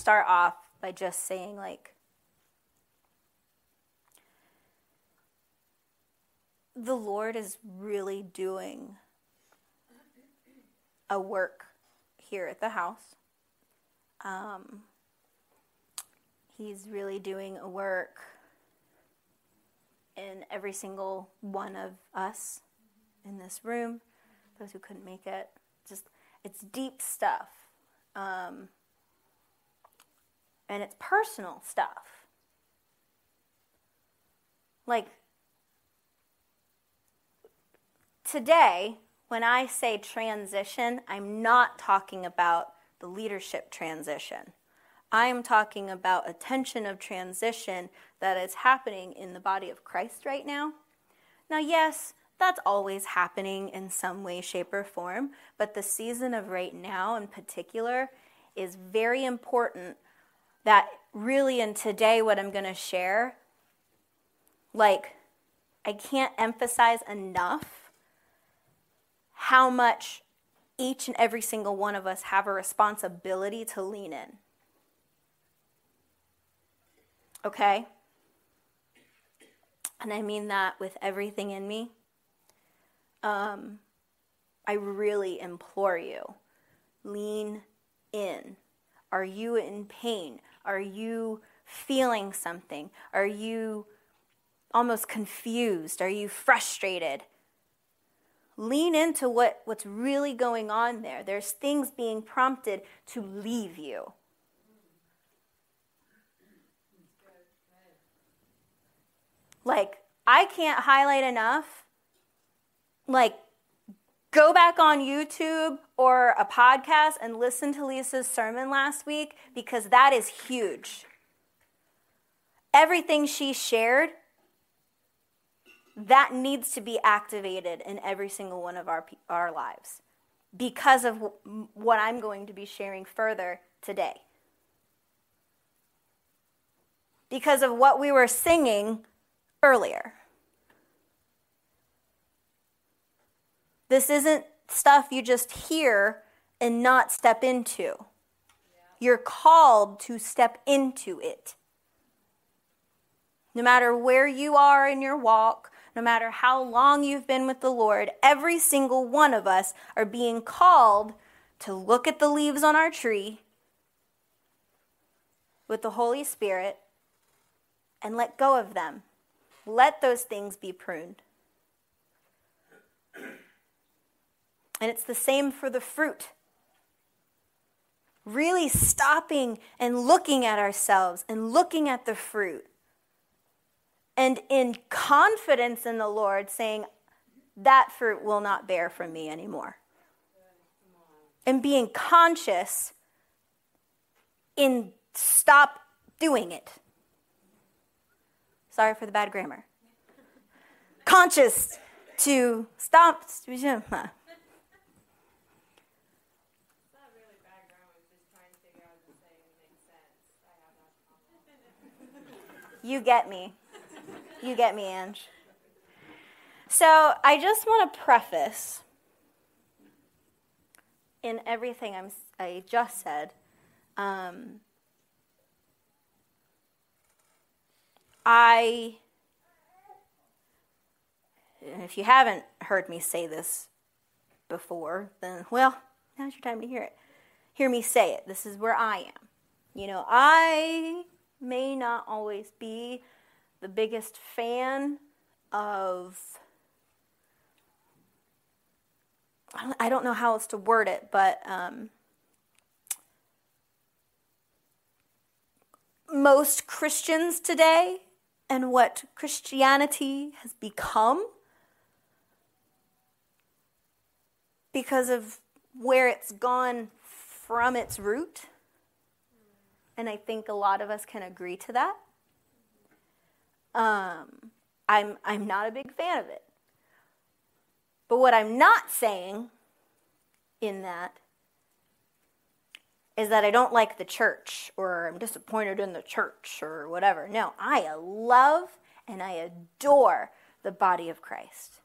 start off by just saying, like, the Lord is really doing a work here at the house. Um, he's really doing a work in every single one of us in this room, those who couldn't make it. Just, it's deep stuff. Um, and it's personal stuff. Like, today, when I say transition, I'm not talking about the leadership transition. I'm talking about a tension of transition that is happening in the body of Christ right now. Now, yes, that's always happening in some way, shape, or form, but the season of right now in particular is very important. That really, in today, what I'm going to share, like, I can't emphasize enough how much each and every single one of us have a responsibility to lean in. Okay? And I mean that with everything in me. Um, I really implore you lean in. Are you in pain? Are you feeling something? Are you almost confused? Are you frustrated? Lean into what, what's really going on there. There's things being prompted to leave you. Like, I can't highlight enough. Like, go back on YouTube or a podcast and listen to Lisa's sermon last week because that is huge. Everything she shared, that needs to be activated in every single one of our, our lives because of what I'm going to be sharing further today. Because of what we were singing earlier. This isn't stuff you just hear and not step into. You're called to step into it. No matter where you are in your walk, no matter how long you've been with the Lord, every single one of us are being called to look at the leaves on our tree with the Holy Spirit and let go of them let those things be pruned. And it's the same for the fruit. Really stopping and looking at ourselves and looking at the fruit. And in confidence in the Lord, saying, That fruit will not bear from me anymore. And being conscious in stop doing it. Sorry for the bad grammar. Conscious to stop. You get me. You get me, Ange. So I just want to preface in everything I'm, I just said. Um, I, if you haven't heard me say this before, then, well, now's your time to hear it. Hear me say it. This is where I am. You know, I may not always be the biggest fan of. I don't know how else to word it, but um, most Christians today and what Christianity has become because of where it's gone from its root. And I think a lot of us can agree to that. Um, I'm, I'm not a big fan of it. But what I'm not saying in that is that I don't like the church or I'm disappointed in the church or whatever. No, I love and I adore the body of Christ.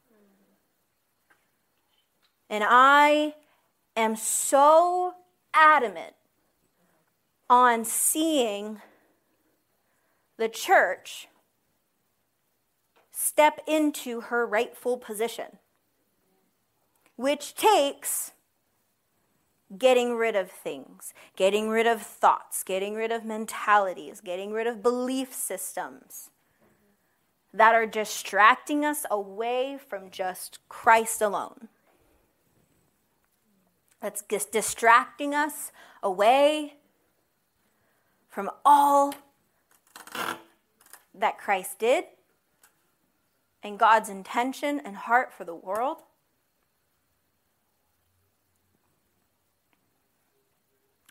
And I am so adamant on seeing the church step into her rightful position, which takes getting rid of things, getting rid of thoughts, getting rid of mentalities, getting rid of belief systems that are distracting us away from just Christ alone. That's just distracting us away from all that Christ did and God's intention and heart for the world.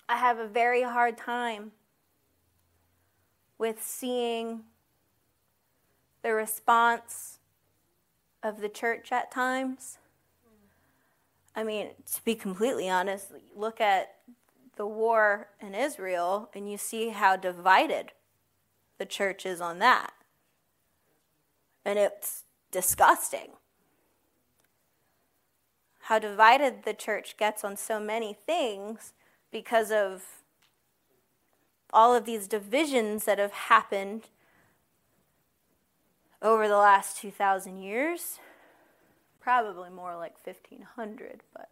I have a very hard time with seeing the response of the church at times. I mean, to be completely honest, look at the war in Israel and you see how divided the church is on that. And it's disgusting. How divided the church gets on so many things because of all of these divisions that have happened over the last 2,000 years. Probably more like 1,500, but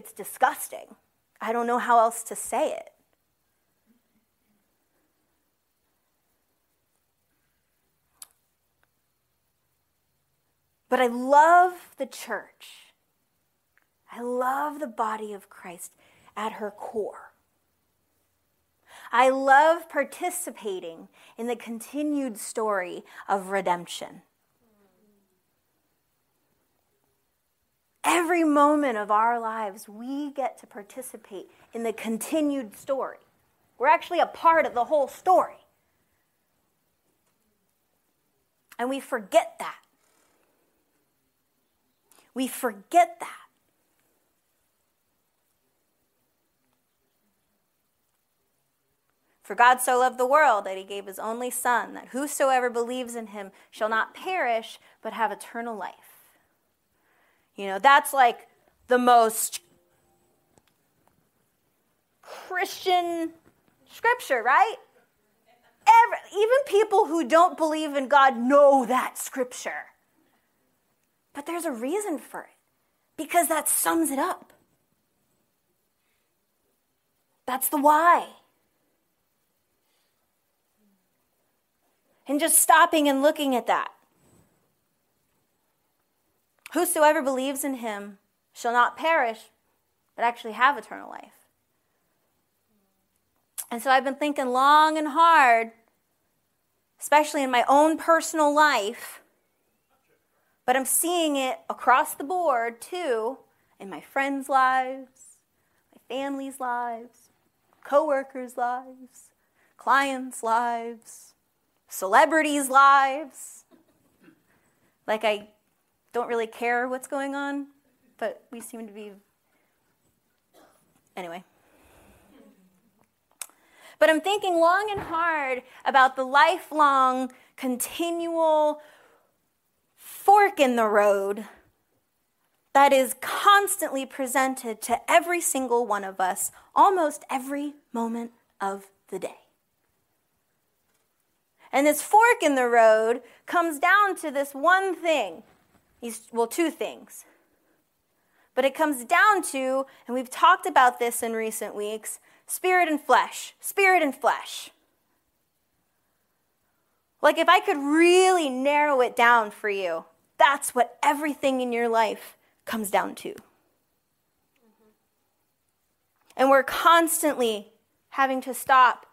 it's disgusting. I don't know how else to say it. But I love the church I love the body of Christ at her core. I love participating in the continued story of redemption. Every moment of our lives, we get to participate in the continued story. We're actually a part of the whole story. And we forget that. We forget that. For God so loved the world that he gave his only Son, that whosoever believes in him shall not perish, but have eternal life. You know, that's like the most Christian scripture, right? Every, even people who don't believe in God know that scripture. But there's a reason for it, because that sums it up. That's the why. and just stopping and looking at that. Whosoever believes in him shall not perish, but actually have eternal life. And so I've been thinking long and hard, especially in my own personal life, but I'm seeing it across the board too in my friends' lives, my family's lives, coworkers' lives, clients' lives celebrities' lives. Like, I don't really care what's going on, but we seem to be. Anyway. But I'm thinking long and hard about the lifelong, continual fork in the road that is constantly presented to every single one of us almost every moment of the day. And this fork in the road comes down to this one thing. Well, two things. But it comes down to, and we've talked about this in recent weeks spirit and flesh. Spirit and flesh. Like, if I could really narrow it down for you, that's what everything in your life comes down to. And we're constantly having to stop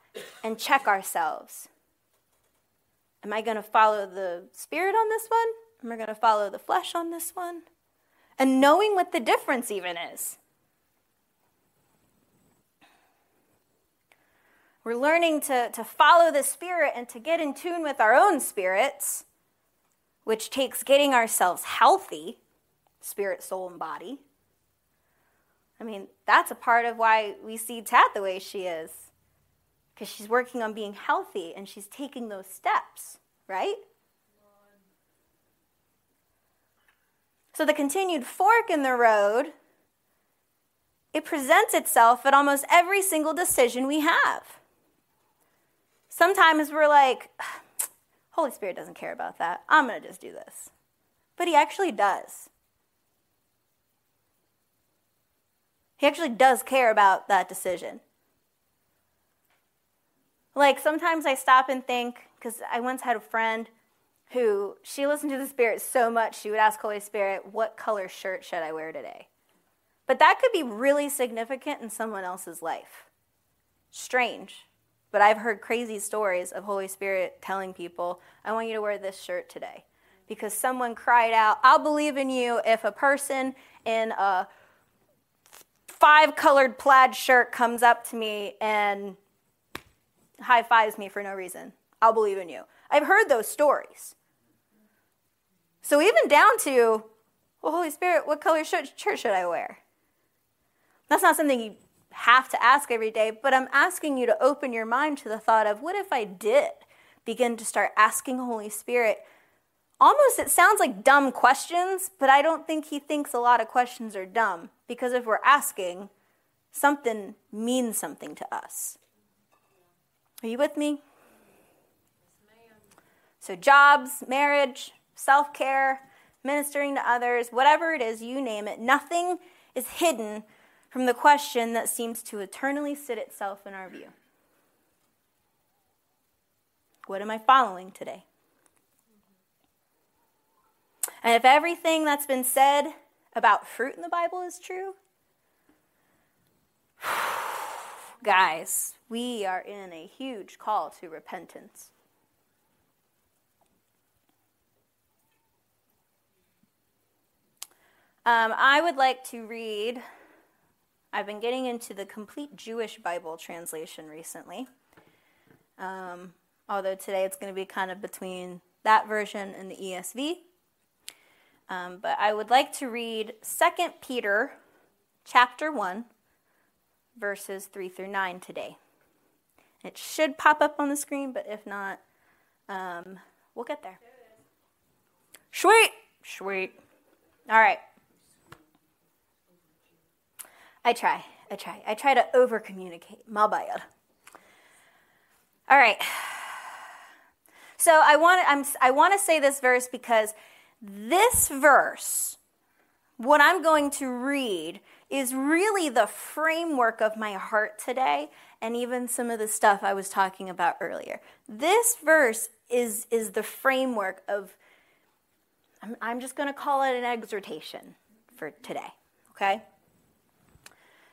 and check ourselves. Am I going to follow the spirit on this one? Am I going to follow the flesh on this one? And knowing what the difference even is. We're learning to, to follow the spirit and to get in tune with our own spirits, which takes getting ourselves healthy spirit, soul, and body. I mean, that's a part of why we see Tat the way she is because she's working on being healthy and she's taking those steps, right? So the continued fork in the road it presents itself at almost every single decision we have. Sometimes we're like, Holy Spirit doesn't care about that. I'm going to just do this. But He actually does. He actually does care about that decision. Like sometimes I stop and think, because I once had a friend who she listened to the Spirit so much, she would ask Holy Spirit, What color shirt should I wear today? But that could be really significant in someone else's life. Strange. But I've heard crazy stories of Holy Spirit telling people, I want you to wear this shirt today. Because someone cried out, I'll believe in you if a person in a five colored plaid shirt comes up to me and high fives me for no reason. I'll believe in you. I've heard those stories. So even down to, well, Holy Spirit, what color shirt should I wear? That's not something you have to ask every day, but I'm asking you to open your mind to the thought of what if I did begin to start asking Holy Spirit? Almost it sounds like dumb questions, but I don't think he thinks a lot of questions are dumb because if we're asking, something means something to us. Are you with me? So, jobs, marriage, self care, ministering to others, whatever it is, you name it, nothing is hidden from the question that seems to eternally sit itself in our view. What am I following today? And if everything that's been said about fruit in the Bible is true, guys, we are in a huge call to repentance. Um, I would like to read, I've been getting into the complete Jewish Bible translation recently. Um, although today it's going to be kind of between that version and the ESV. Um, but I would like to read 2 Peter chapter 1, verses 3 through 9 today. It should pop up on the screen, but if not, um, we'll get there. Sweet! Sweet. All right. I try. I try. I try to over communicate. My bad. All right. So I want I'm, I want to say this verse because this verse, what I'm going to read, is really the framework of my heart today and even some of the stuff I was talking about earlier. This verse is, is the framework of, I'm, I'm just going to call it an exhortation for today, okay?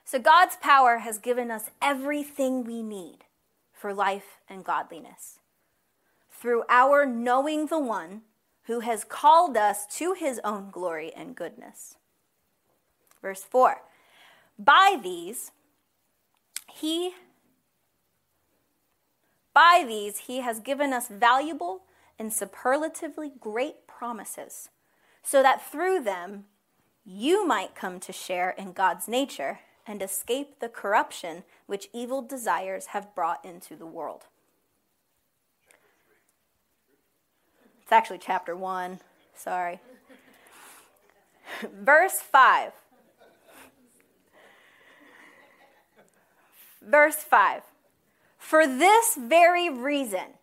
So, God's power has given us everything we need for life and godliness. Through our knowing the one who has called us to his own glory and goodness. Verse 4 By these, he by these he has given us valuable and superlatively great promises, so that through them you might come to share in God's nature and escape the corruption which evil desires have brought into the world. It's actually chapter 1. Sorry. Verse 5. Verse 5. For this very reason,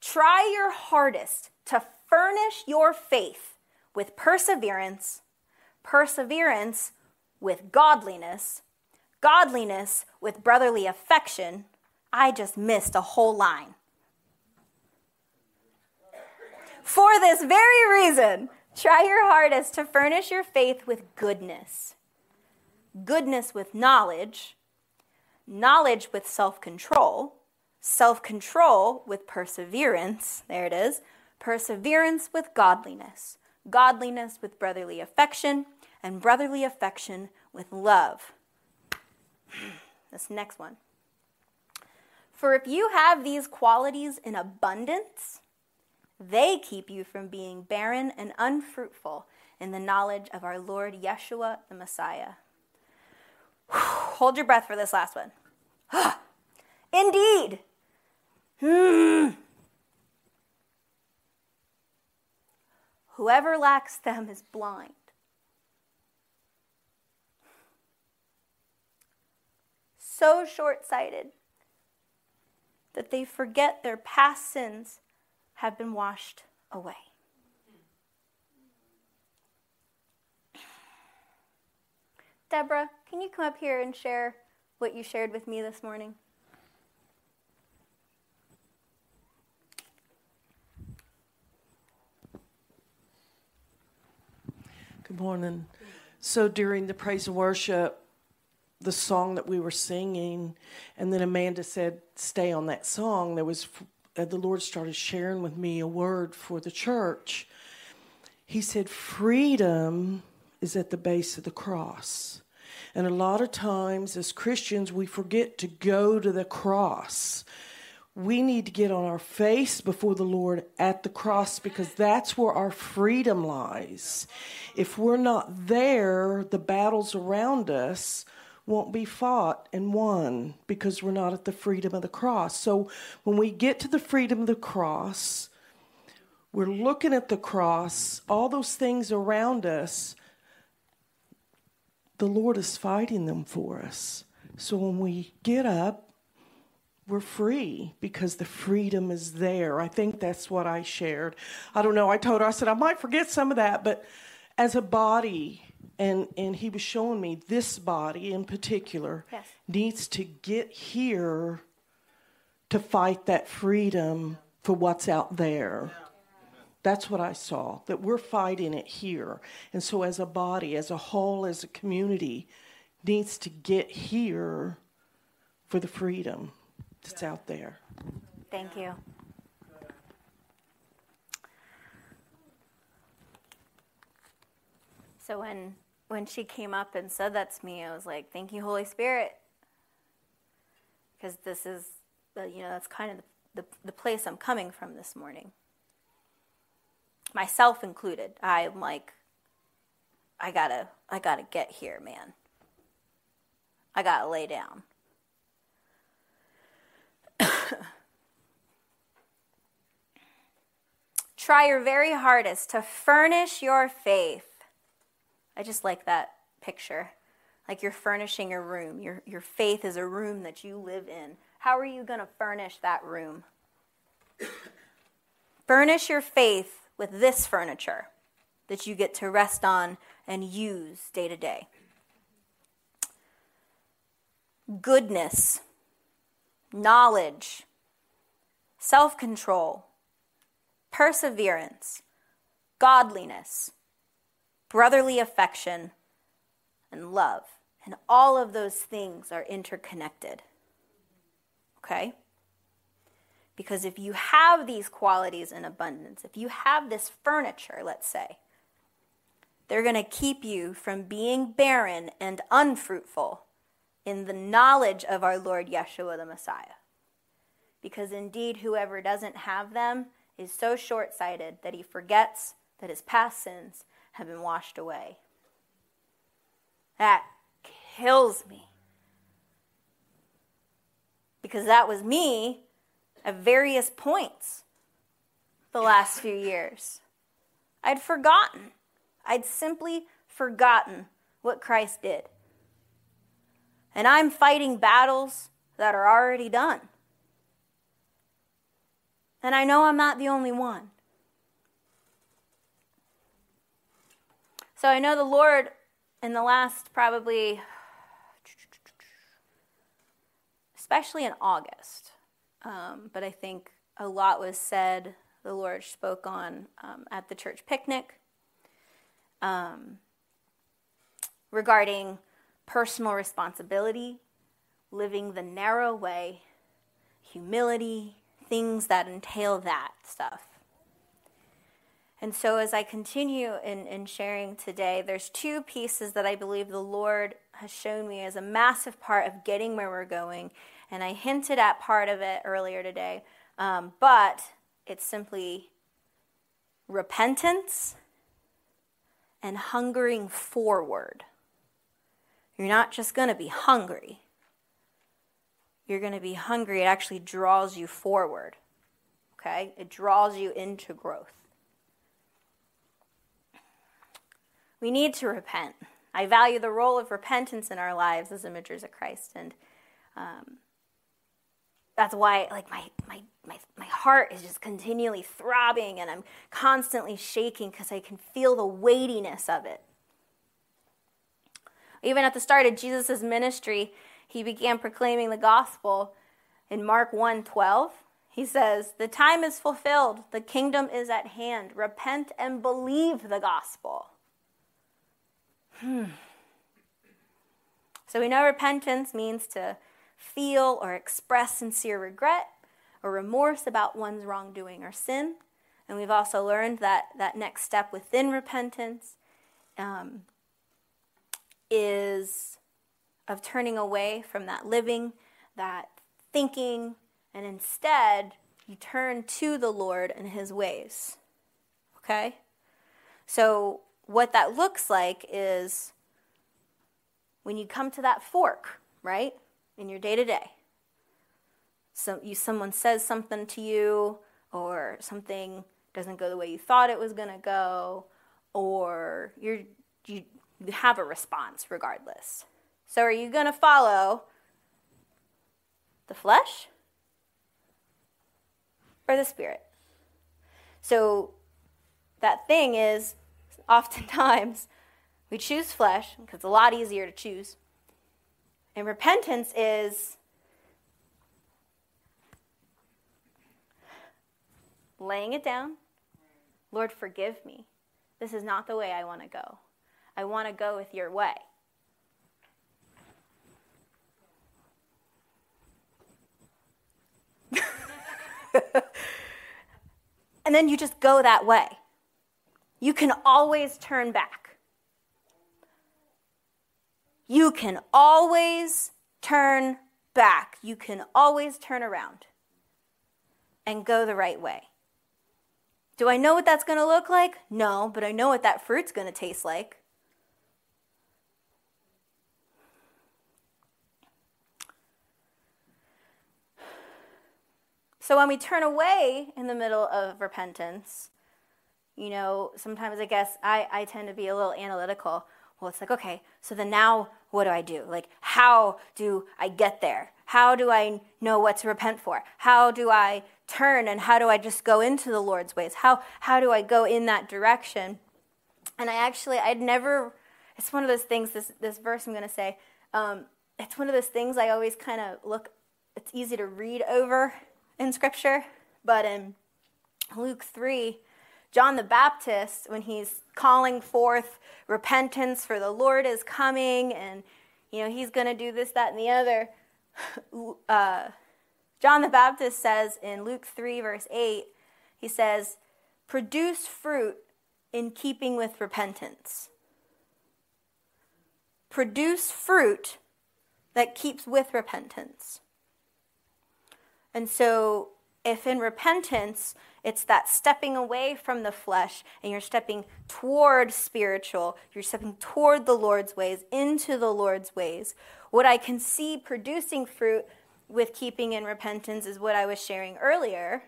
try your hardest to furnish your faith with perseverance, perseverance with godliness, godliness with brotherly affection, I just missed a whole line. For this very reason, try your hardest to furnish your faith with goodness, goodness with knowledge, knowledge with self control, self control with perseverance, there it is, perseverance with godliness, godliness with brotherly affection, and brotherly affection with love. This next one. For if you have these qualities in abundance, they keep you from being barren and unfruitful in the knowledge of our Lord Yeshua the Messiah. Hold your breath for this last one. Indeed. Hmm. Whoever lacks them is blind so short sighted that they forget their past sins have been washed away. Deborah, can you come up here and share what you shared with me this morning? Good morning. So during the praise and worship, the song that we were singing, and then Amanda said, "Stay on that song." There was uh, the Lord started sharing with me a word for the church. He said, "Freedom is at the base of the cross." And a lot of times, as Christians, we forget to go to the cross. We need to get on our face before the Lord at the cross because that's where our freedom lies. If we're not there, the battles around us won't be fought and won because we're not at the freedom of the cross. So when we get to the freedom of the cross, we're looking at the cross, all those things around us, the Lord is fighting them for us. So when we get up, we're free because the freedom is there. I think that's what I shared. I don't know. I told her, I said, I might forget some of that, but as a body, and and he was showing me this body in particular yes. needs to get here to fight that freedom for what's out there. That's what i saw that we're fighting it here. And so as a body as a whole as a community needs to get here for the freedom that's out there. Thank you so when when she came up and said that to me, I was like, "Thank you, Holy Spirit," because this is, the, you know, that's kind of the, the, the place I'm coming from this morning, myself included. I'm like, I gotta, I gotta get here, man. I gotta lay down. Try your very hardest to furnish your faith I just like that picture. Like you're furnishing a room. Your, your faith is a room that you live in. How are you going to furnish that room? Furnish your faith with this furniture that you get to rest on and use day to day. Goodness, knowledge, self control, perseverance, godliness brotherly affection, and love. And all of those things are interconnected. Okay? Because if you have these qualities in abundance, if you have this furniture, let's say, they're going to keep you from being barren and unfruitful in the knowledge of our Lord Yeshua the Messiah. Because indeed, whoever doesn't have them is so short sighted that he forgets that his past sins have been washed away. That kills me. Because that was me at various points the last few years. I'd forgotten. I'd simply forgotten what Christ did. And I'm fighting battles that are already done. And I know I'm not the only one. So I know the Lord in the last probably, especially in August, um, but I think a lot was said, the Lord spoke on um, at the church picnic um, regarding personal responsibility, living the narrow way, humility, things that entail that stuff. And so, as I continue in, in sharing today, there's two pieces that I believe the Lord has shown me as a massive part of getting where we're going. And I hinted at part of it earlier today, um, but it's simply repentance and hungering forward. You're not just going to be hungry, you're going to be hungry. It actually draws you forward, okay? It draws you into growth. We need to repent. I value the role of repentance in our lives as imagers of Christ. And Um, that's why like my, my, my, my heart is just continually throbbing and I'm constantly shaking because I can feel the weightiness of it. Even at the start of Jesus' ministry, he began proclaiming the gospel in Mark 1:12. He says, "The time is fulfilled, the kingdom is at hand. Repent and believe the gospel." So we know repentance means to feel or express sincere regret or remorse about one's wrongdoing or sin. And we've also learned that that next step within repentance um, is of turning away from that living, that thinking, and instead you turn to the Lord and His ways. Okay? So, what that looks like is when you come to that fork, right? in your day to day. So you someone says something to you or something doesn't go the way you thought it was going to go or you're you have a response regardless. So are you going to follow the flesh or the spirit? So that thing is oftentimes we choose flesh because it's a lot easier to choose and repentance is laying it down. Lord, forgive me. This is not the way I want to go. I want to go with your way. and then you just go that way. You can always turn back you can always turn back. You can always turn around and go the right way. Do I know what that's going to look like? No, but I know what that fruit's going to taste like. So when we turn away in the middle of repentance, you know, sometimes I guess I, I tend to be a little analytical well, it's like, okay, so then now what do I do? Like, how do I get there? How do I know what to repent for? How do I turn and how do I just go into the Lord's ways? How, how do I go in that direction? And I actually, I'd never, it's one of those things, this, this verse I'm going to say, um, it's one of those things I always kind of look, it's easy to read over in Scripture, but in Luke 3, John the Baptist, when he's calling forth repentance for the Lord is coming and, you know, he's going to do this, that, and the other, uh, John the Baptist says in Luke 3, verse 8, he says, produce fruit in keeping with repentance. Produce fruit that keeps with repentance. And so, if in repentance it's that stepping away from the flesh and you're stepping toward spiritual. You're stepping toward the Lord's ways, into the Lord's ways. What I can see producing fruit with keeping in repentance is what I was sharing earlier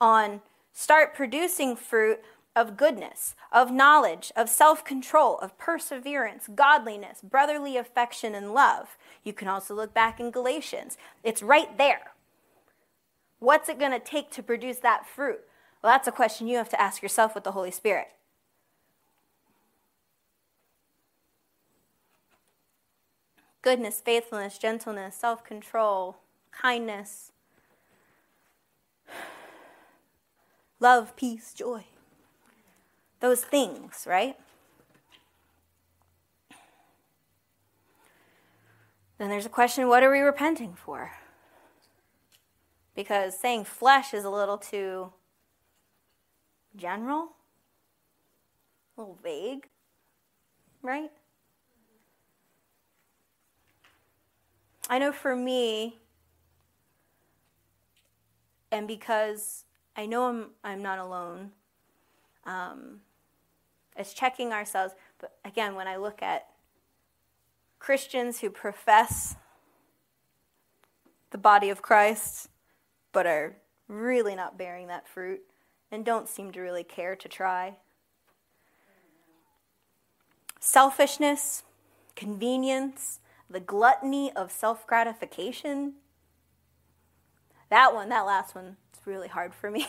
on start producing fruit of goodness, of knowledge, of self control, of perseverance, godliness, brotherly affection, and love. You can also look back in Galatians. It's right there. What's it going to take to produce that fruit? Well, that's a question you have to ask yourself with the Holy Spirit. Goodness, faithfulness, gentleness, self control, kindness, love, peace, joy. Those things, right? Then there's a question what are we repenting for? Because saying flesh is a little too general, a little vague, right? I know for me, and because I know I'm, I'm not alone, um, it's checking ourselves. But again, when I look at Christians who profess the body of Christ, but are really not bearing that fruit and don't seem to really care to try. Selfishness, convenience, the gluttony of self gratification. That one, that last one, it's really hard for me.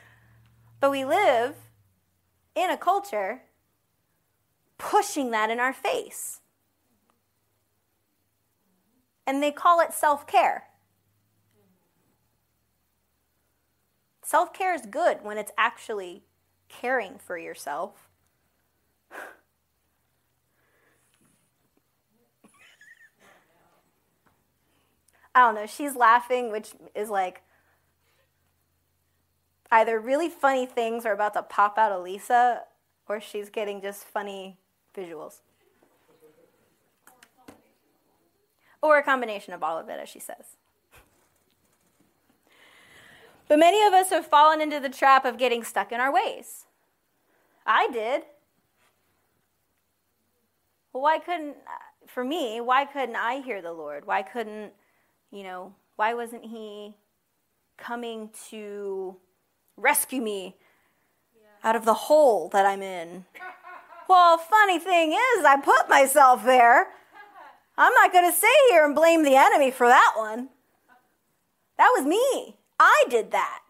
but we live in a culture pushing that in our face. And they call it self care. Self care is good when it's actually caring for yourself. I don't know, she's laughing, which is like either really funny things are about to pop out of Lisa, or she's getting just funny visuals. Or a combination of all of it, as she says. But many of us have fallen into the trap of getting stuck in our ways. I did. Well, why couldn't, for me, why couldn't I hear the Lord? Why couldn't you know, why wasn't he coming to rescue me out of the hole that I'm in? well, funny thing is, I put myself there. I'm not going to sit here and blame the enemy for that one. That was me. I did that.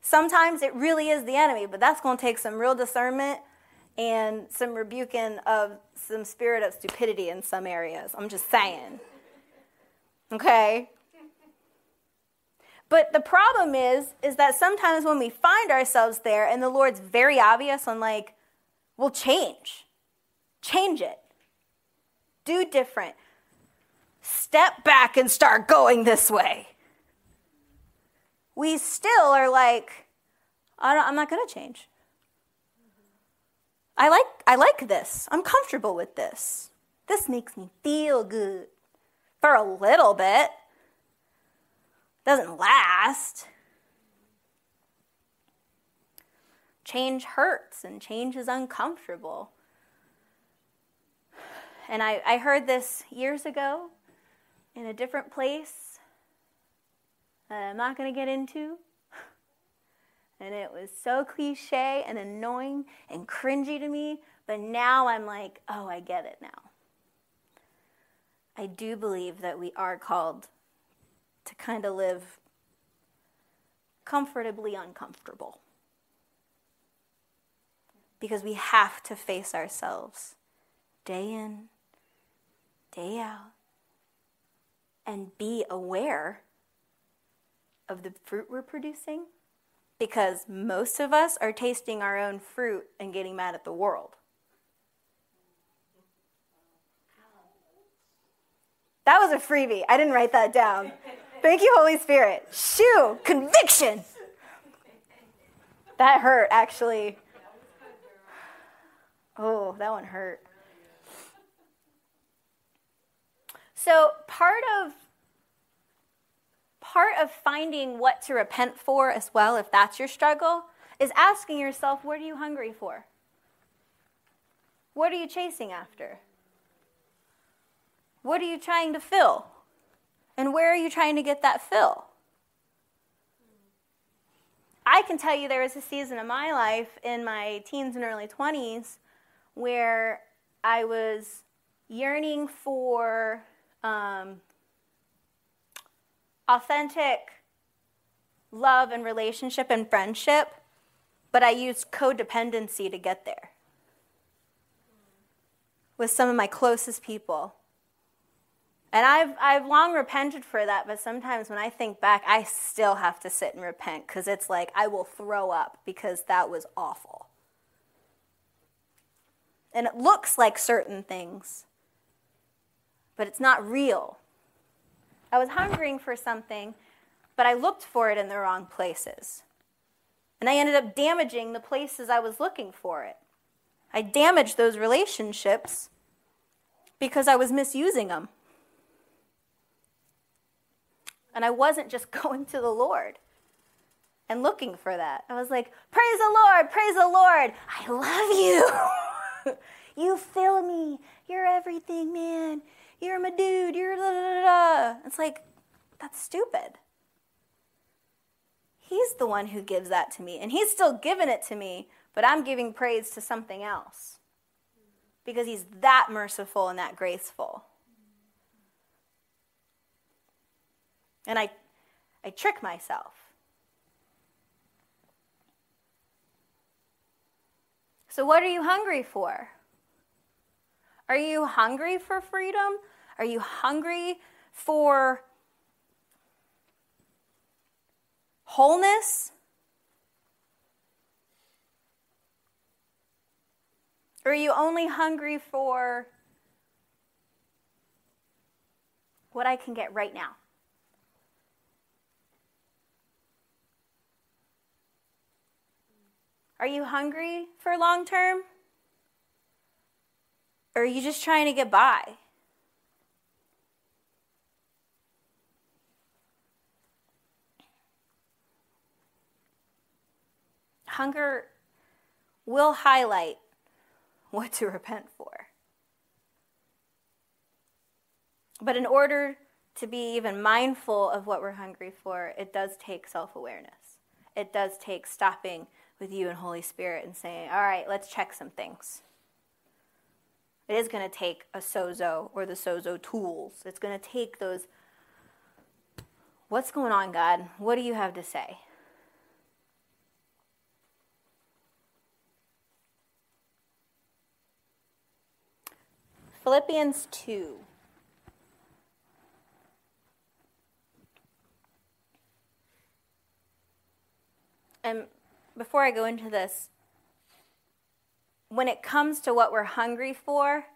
Sometimes it really is the enemy, but that's going to take some real discernment and some rebuking of some spirit of stupidity in some areas. I'm just saying. Okay? But the problem is is that sometimes when we find ourselves there and the Lord's very obvious on like, well change. Change it. Do different. Step back and start going this way. We still are like, I'm not going to change. I like, I like this. I'm comfortable with this. This makes me feel good for a little bit. Doesn't last. Change hurts and change is uncomfortable. And I, I heard this years ago in a different place that I'm not going to get into. And it was so cliche and annoying and cringy to me, but now I'm like, oh, I get it now. I do believe that we are called to kind of live comfortably uncomfortable. Because we have to face ourselves day in, day out, and be aware of the fruit we're producing. Because most of us are tasting our own fruit and getting mad at the world. That was a freebie. I didn't write that down. Thank you, Holy Spirit. Shoo, conviction. That hurt, actually. Oh, that one hurt. So, part of part of finding what to repent for as well, if that's your struggle, is asking yourself, what are you hungry for? What are you chasing after? What are you trying to fill? And where are you trying to get that fill? I can tell you there was a season of my life in my teens and early 20s where I was yearning for um, authentic love and relationship and friendship, but I used codependency to get there with some of my closest people. And I've, I've long repented for that, but sometimes when I think back, I still have to sit and repent because it's like I will throw up because that was awful. And it looks like certain things, but it's not real. I was hungering for something, but I looked for it in the wrong places. And I ended up damaging the places I was looking for it. I damaged those relationships because I was misusing them. And I wasn't just going to the Lord and looking for that. I was like, Praise the Lord, praise the Lord. I love you. you fill me. You're everything, man. You're my dude. You're da da da. It's like, that's stupid. He's the one who gives that to me, and He's still giving it to me, but I'm giving praise to something else. because he's that merciful and that graceful. And I, I trick myself. So, what are you hungry for? Are you hungry for freedom? Are you hungry for wholeness? Or are you only hungry for what I can get right now? Are you hungry for long term? Or are you just trying to get by? Hunger will highlight what to repent for. But in order to be even mindful of what we're hungry for, it does take self awareness. It does take stopping with you and Holy Spirit and saying, all right, let's check some things. It is going to take a sozo or the sozo tools. It's going to take those. What's going on, God? What do you have to say? Philippians 2. And before I go into this, when it comes to what we're hungry for,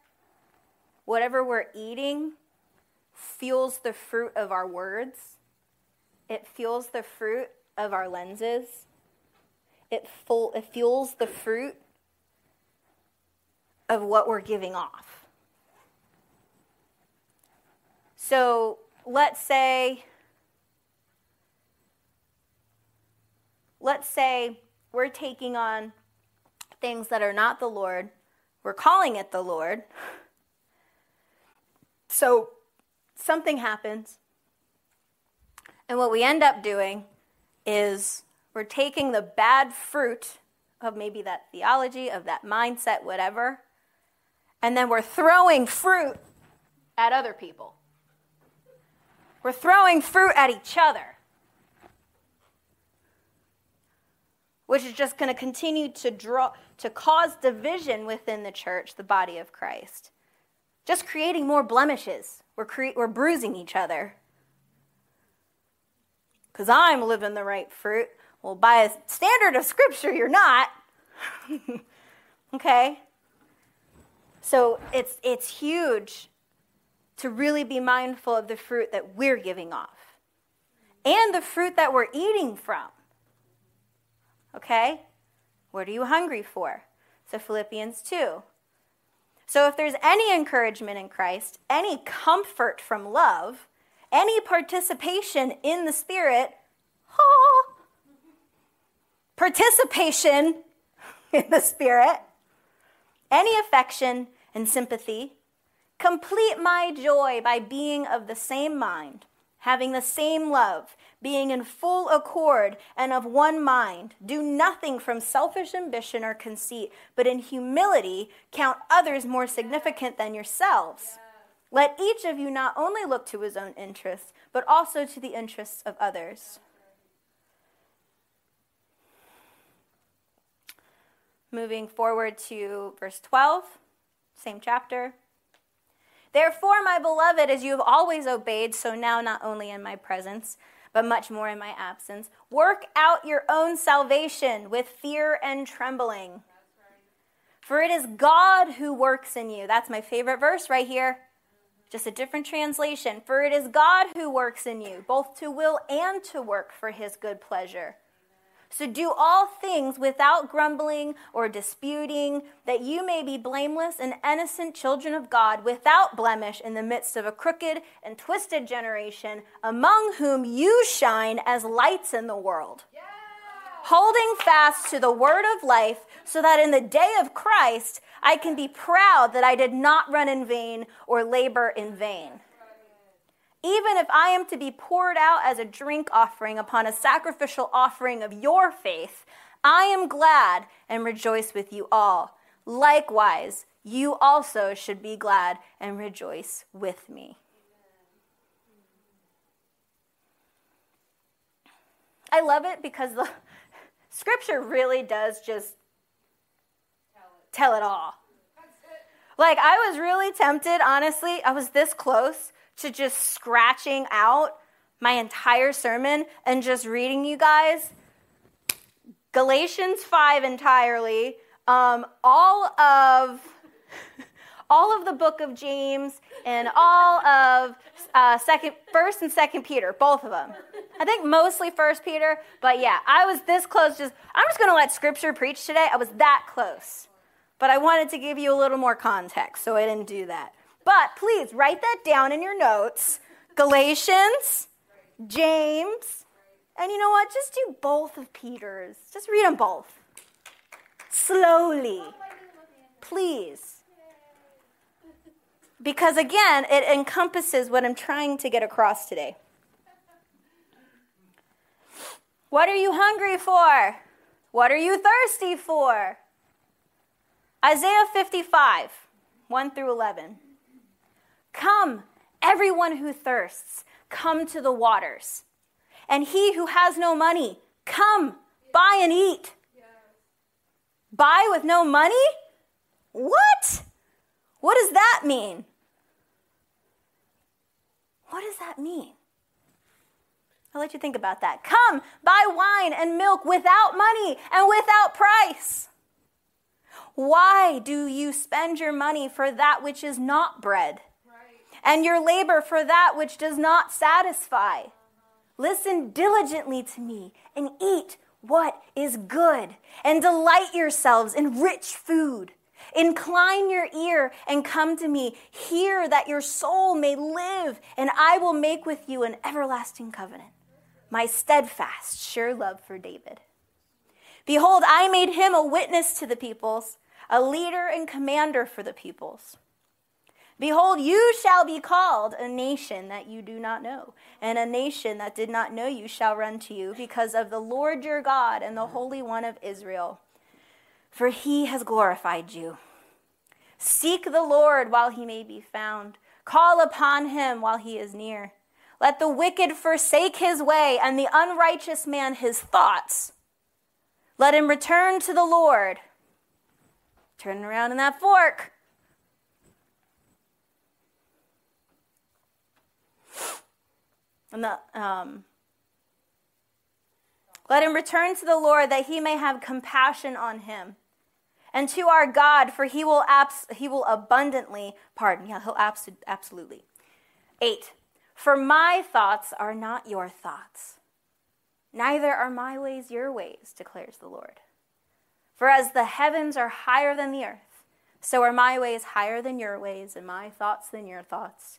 whatever we're eating fuels the fruit of our words, it fuels the fruit of our lenses, it, full, it fuels the fruit of what we're giving off. So let's say, let's say we're taking on things that are not the Lord, we're calling it the Lord. So something happens, and what we end up doing is we're taking the bad fruit of maybe that theology, of that mindset, whatever, and then we're throwing fruit at other people. We're throwing fruit at each other, which is just going to continue to draw to cause division within the church, the body of Christ. Just creating more blemishes. We're, cre- we're bruising each other. Because I'm living the right fruit. Well, by a standard of Scripture, you're not. okay? So it's, it's huge to really be mindful of the fruit that we're giving off and the fruit that we're eating from. Okay? What are you hungry for? So, Philippians 2. So, if there's any encouragement in Christ, any comfort from love, any participation in the Spirit, oh, participation in the Spirit, any affection and sympathy, Complete my joy by being of the same mind, having the same love, being in full accord and of one mind. Do nothing from selfish ambition or conceit, but in humility count others more significant than yourselves. Let each of you not only look to his own interests, but also to the interests of others. Moving forward to verse 12, same chapter. Therefore, my beloved, as you have always obeyed, so now not only in my presence, but much more in my absence, work out your own salvation with fear and trembling. For it is God who works in you. That's my favorite verse right here. Just a different translation. For it is God who works in you, both to will and to work for his good pleasure. So do all things without grumbling or disputing, that you may be blameless and innocent children of God, without blemish in the midst of a crooked and twisted generation, among whom you shine as lights in the world. Yeah. Holding fast to the word of life, so that in the day of Christ I can be proud that I did not run in vain or labor in vain. Even if I am to be poured out as a drink offering upon a sacrificial offering of your faith, I am glad and rejoice with you all. Likewise, you also should be glad and rejoice with me. I love it because the scripture really does just tell it all. Like, I was really tempted, honestly. I was this close to just scratching out my entire sermon and just reading you guys Galatians 5 entirely, um, all of. all of the book of James and all of uh, second, first and second Peter, both of them. I think mostly first Peter, but yeah, I was this close. Just I'm just going to let Scripture preach today. I was that close, but I wanted to give you a little more context, so I didn't do that. But please write that down in your notes. Galatians, James, and you know what? Just do both of Peter's. Just read them both slowly, please. Because again, it encompasses what I'm trying to get across today. What are you hungry for? What are you thirsty for? Isaiah 55, 1 through 11. Come, everyone who thirsts, come to the waters. And he who has no money, come, buy and eat. Buy with no money? What? What does that mean? What does that mean? I'll let you think about that. Come, buy wine and milk without money and without price. Why do you spend your money for that which is not bread, and your labor for that which does not satisfy? Listen diligently to me and eat what is good, and delight yourselves in rich food Incline your ear and come to me. Hear that your soul may live, and I will make with you an everlasting covenant. My steadfast, sure love for David. Behold, I made him a witness to the peoples, a leader and commander for the peoples. Behold, you shall be called a nation that you do not know, and a nation that did not know you shall run to you, because of the Lord your God and the Holy One of Israel for he has glorified you. Seek the Lord while he may be found, call upon him while he is near. Let the wicked forsake his way, and the unrighteous man his thoughts. Let him return to the Lord. Turn around in that fork. And the, um, let him return to the Lord that he may have compassion on him and to our God, for he will, abs- he will abundantly pardon. Yeah, he'll abs- absolutely. Eight, for my thoughts are not your thoughts, neither are my ways your ways, declares the Lord. For as the heavens are higher than the earth, so are my ways higher than your ways, and my thoughts than your thoughts.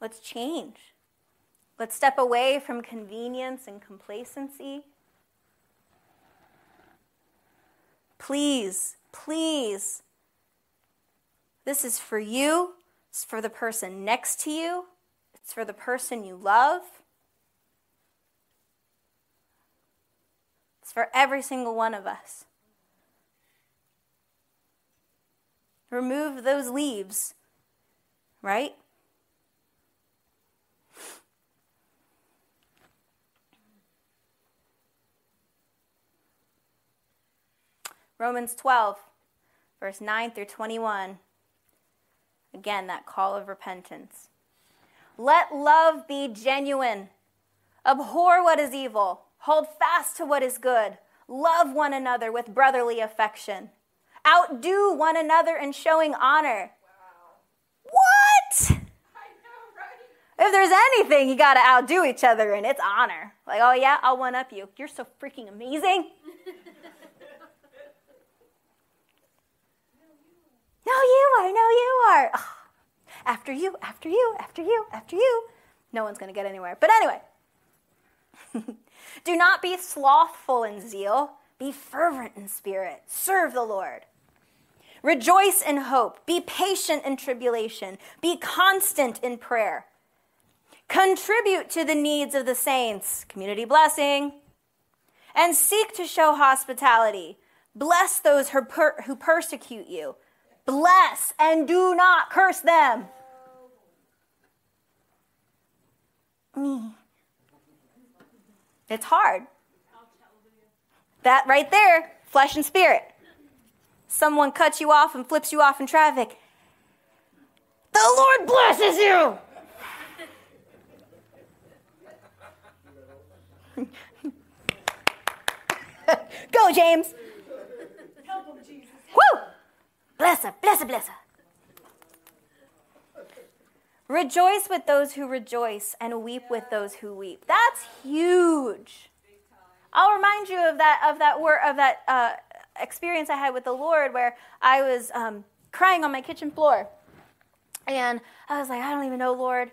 Let's change. Let's step away from convenience and complacency. Please, please. This is for you. It's for the person next to you. It's for the person you love. It's for every single one of us. Remove those leaves, right? Romans 12, verse 9 through 21. Again, that call of repentance. Let love be genuine. Abhor what is evil. Hold fast to what is good. Love one another with brotherly affection. Outdo one another in showing honor. Wow. What? Know, right? If there's anything you got to outdo each other in, it's honor. Like, oh yeah, I'll one up you. You're so freaking amazing. You are. No, you are. Oh, after you, after you, after you, after you. No one's going to get anywhere. But anyway, do not be slothful in zeal, be fervent in spirit, serve the Lord. Rejoice in hope, be patient in tribulation, be constant in prayer. Contribute to the needs of the saints, community blessing, and seek to show hospitality. Bless those who, who persecute you. Bless and do not curse them. It's hard. That right there, flesh and spirit. Someone cuts you off and flips you off in traffic. The Lord blesses you. Go, James. Help him, Jesus. Woo! Bless her, bless her, bless her. Rejoice with those who rejoice and weep with those who weep. That's huge. I'll remind you of that of that word of that uh, experience I had with the Lord, where I was um, crying on my kitchen floor, and I was like, I don't even know, Lord.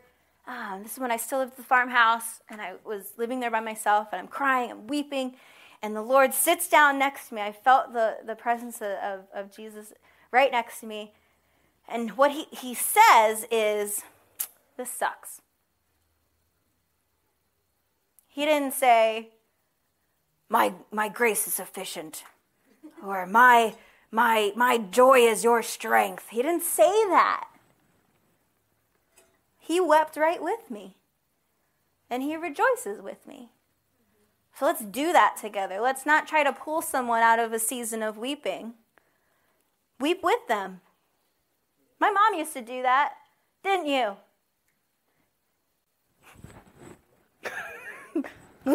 Um, this is when I still lived at the farmhouse, and I was living there by myself, and I'm crying, I'm weeping, and the Lord sits down next to me. I felt the the presence of, of, of Jesus right next to me, and what he he says is this sucks. He didn't say, my, my grace is sufficient, or my, my, my joy is your strength. He didn't say that. He wept right with me, and he rejoices with me. So let's do that together. Let's not try to pull someone out of a season of weeping. Weep with them. My mom used to do that, didn't you?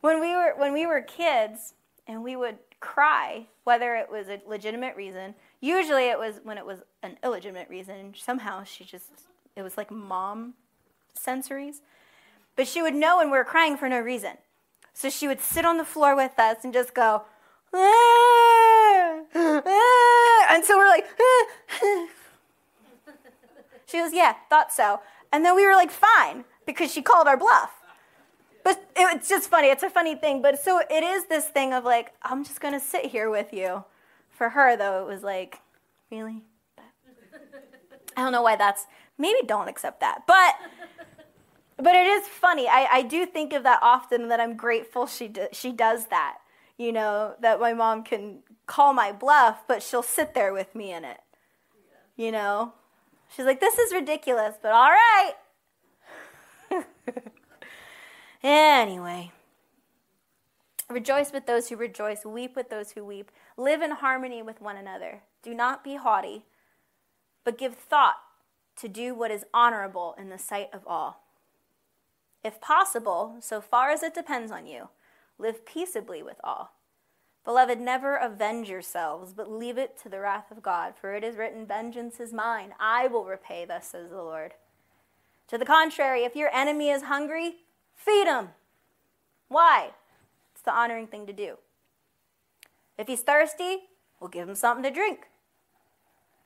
when we were when we were kids and we would cry, whether it was a legitimate reason, usually it was when it was an illegitimate reason. Somehow she just it was like mom sensories. But she would know when we were crying for no reason. So she would sit on the floor with us and just go, ah, and so we're like, she goes, yeah, thought so. And then we were like, fine, because she called our bluff. But it's just funny. It's a funny thing. But so it is this thing of like, I'm just going to sit here with you. For her, though, it was like, really? I don't know why that's, maybe don't accept that. But. But it is funny. I, I do think of that often, that I'm grateful she do, she does that. You know that my mom can call my bluff, but she'll sit there with me in it. You know, she's like, "This is ridiculous," but all right. Anyway, rejoice with those who rejoice, weep with those who weep, live in harmony with one another. Do not be haughty, but give thought to do what is honorable in the sight of all. If possible, so far as it depends on you, live peaceably with all. Beloved, never avenge yourselves, but leave it to the wrath of God, for it is written, Vengeance is mine, I will repay, thus says the Lord. To the contrary, if your enemy is hungry, Feed him. Why? It's the honoring thing to do. If he's thirsty, we'll give him something to drink.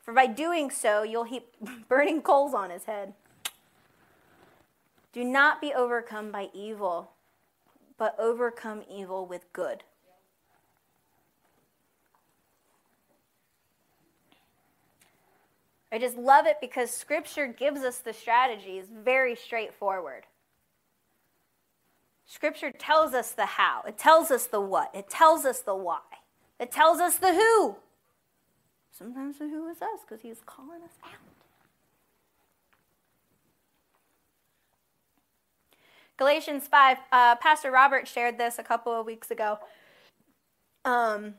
For by doing so, you'll heap burning coals on his head. Do not be overcome by evil, but overcome evil with good. I just love it because scripture gives us the strategies very straightforward. Scripture tells us the how, it tells us the what, it tells us the why, it tells us the who. Sometimes the who is us because he's calling us out. Galatians 5, uh, Pastor Robert shared this a couple of weeks ago. Um,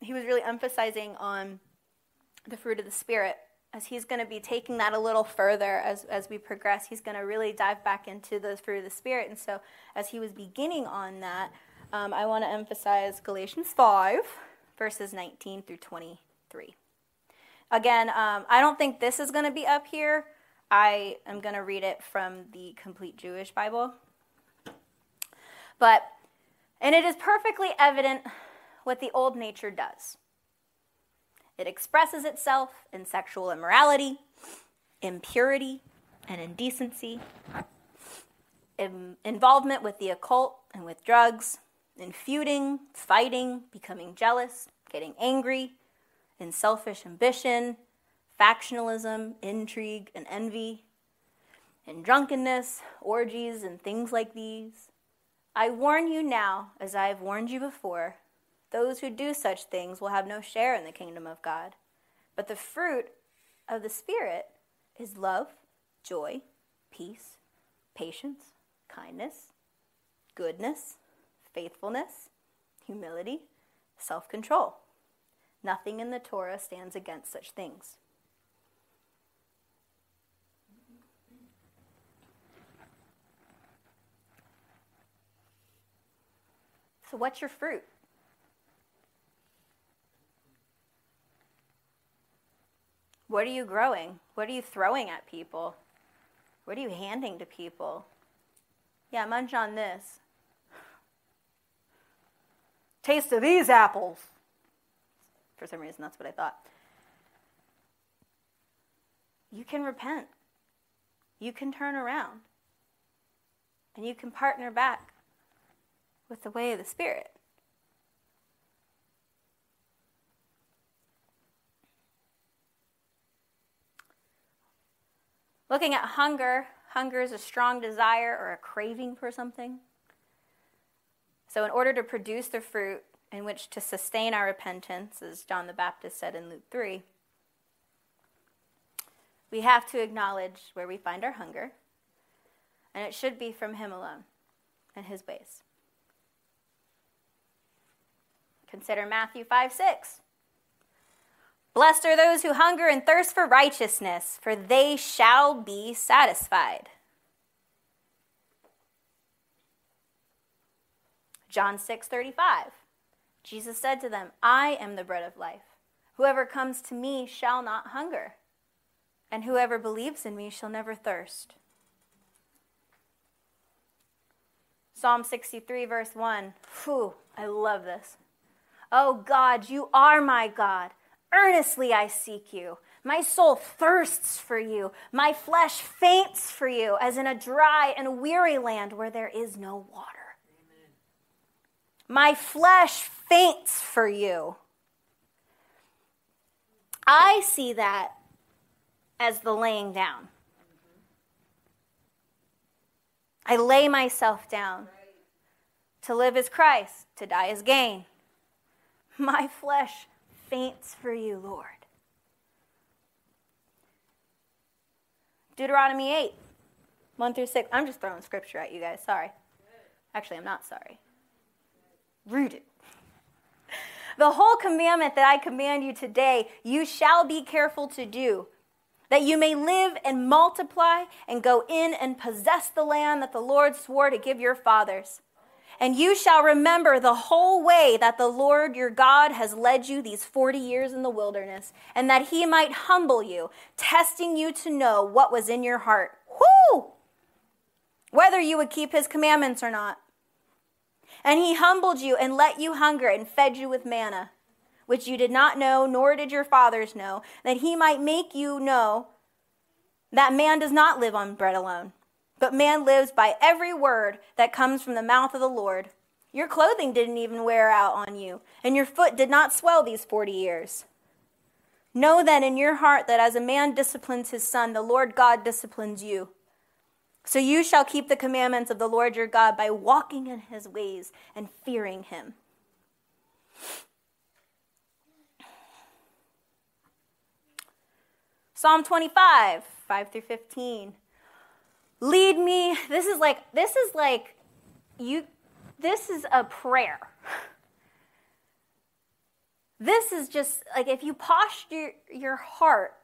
he was really emphasizing on the fruit of the Spirit as he's going to be taking that a little further as, as we progress, he's going to really dive back into the fruit of the Spirit. And so, as he was beginning on that, um, I want to emphasize Galatians 5, verses 19 through 23. Again, um, I don't think this is going to be up here. I am going to read it from the Complete Jewish Bible. But, and it is perfectly evident what the old nature does. It expresses itself in sexual immorality, impurity, and indecency, in involvement with the occult and with drugs, in feuding, fighting, becoming jealous, getting angry, in selfish ambition, factionalism, intrigue, and envy, in drunkenness, orgies, and things like these. I warn you now, as I have warned you before, those who do such things will have no share in the kingdom of God. But the fruit of the Spirit is love, joy, peace, patience, kindness, goodness, faithfulness, humility, self control. Nothing in the Torah stands against such things. So, what's your fruit? What are you growing? What are you throwing at people? What are you handing to people? Yeah, munch on this. Taste of these apples. For some reason, that's what I thought. You can repent. You can turn around. And you can partner back with the way of the Spirit. Looking at hunger, hunger is a strong desire or a craving for something. So, in order to produce the fruit in which to sustain our repentance, as John the Baptist said in Luke 3, we have to acknowledge where we find our hunger, and it should be from Him alone and His ways. Consider Matthew 5 6. Blessed are those who hunger and thirst for righteousness, for they shall be satisfied. John 6:35. Jesus said to them, "I am the bread of life. Whoever comes to me shall not hunger, and whoever believes in me shall never thirst." Psalm 63 verse 1. Whew, I love this. Oh God, you are my God. Earnestly I seek you. My soul thirsts for you. My flesh faints for you, as in a dry and weary land where there is no water. Amen. My flesh faints for you. I see that as the laying down. I lay myself down. To live is Christ, to die is gain. My flesh faints for you, Lord. Deuteronomy 8, 1 through 6. I'm just throwing scripture at you guys. Sorry. Actually, I'm not sorry. Rooted. The whole commandment that I command you today, you shall be careful to do, that you may live and multiply and go in and possess the land that the Lord swore to give your fathers. And you shall remember the whole way that the Lord your God has led you these 40 years in the wilderness, and that he might humble you, testing you to know what was in your heart. Whoo! Whether you would keep his commandments or not. And he humbled you and let you hunger and fed you with manna, which you did not know, nor did your fathers know, that he might make you know that man does not live on bread alone but man lives by every word that comes from the mouth of the Lord. Your clothing didn't even wear out on you, and your foot did not swell these forty years. Know then in your heart that as a man disciplines his son, the Lord God disciplines you. So you shall keep the commandments of the Lord your God by walking in his ways and fearing him. Psalm 25, 5 through 15 lead me. This is like this is like you this is a prayer. This is just like if you posture your heart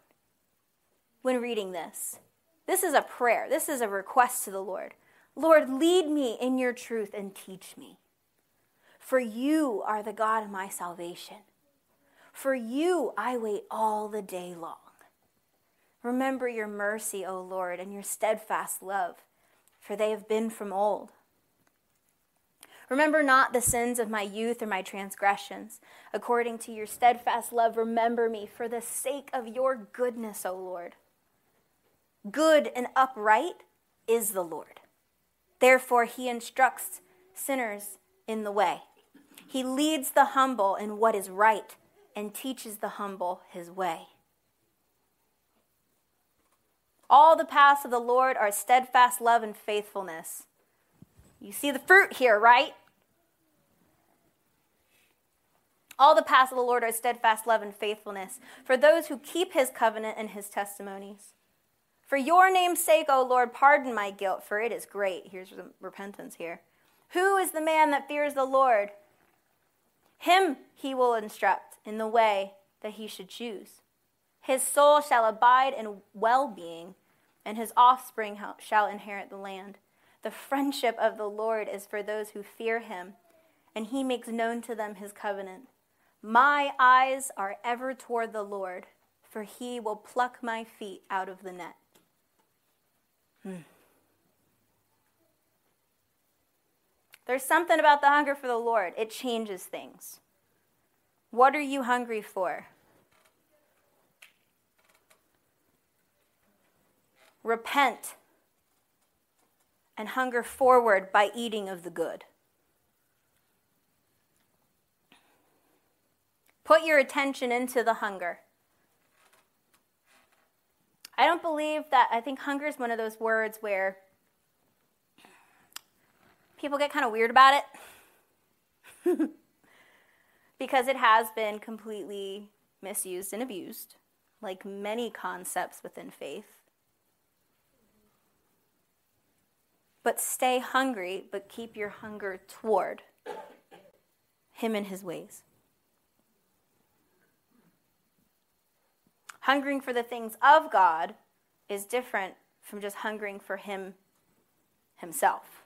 when reading this. This is a prayer. This is a request to the Lord. Lord, lead me in your truth and teach me. For you are the God of my salvation. For you I wait all the day long. Remember your mercy, O Lord, and your steadfast love, for they have been from old. Remember not the sins of my youth or my transgressions. According to your steadfast love, remember me for the sake of your goodness, O Lord. Good and upright is the Lord. Therefore, he instructs sinners in the way. He leads the humble in what is right and teaches the humble his way. All the paths of the Lord are steadfast love and faithfulness. You see the fruit here, right? All the paths of the Lord are steadfast love and faithfulness for those who keep his covenant and his testimonies. For your name's sake, O Lord, pardon my guilt, for it is great. Here's repentance here. Who is the man that fears the Lord? Him he will instruct in the way that he should choose. His soul shall abide in well being, and his offspring shall inherit the land. The friendship of the Lord is for those who fear him, and he makes known to them his covenant. My eyes are ever toward the Lord, for he will pluck my feet out of the net. Hmm. There's something about the hunger for the Lord, it changes things. What are you hungry for? Repent and hunger forward by eating of the good. Put your attention into the hunger. I don't believe that, I think hunger is one of those words where people get kind of weird about it because it has been completely misused and abused, like many concepts within faith. But stay hungry, but keep your hunger toward Him and His ways. Hungering for the things of God is different from just hungering for Him Himself.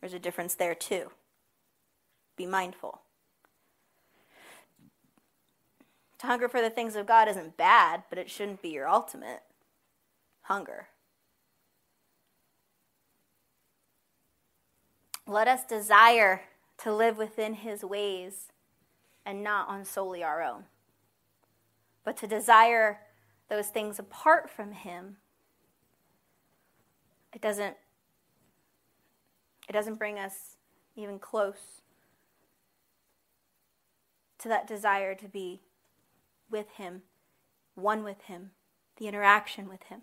There's a difference there too. Be mindful. To hunger for the things of God isn't bad, but it shouldn't be your ultimate hunger. Let us desire to live within his ways and not on solely our own, but to desire those things apart from him. It doesn't it doesn't bring us even close to that desire to be with him, one with him, the interaction with him.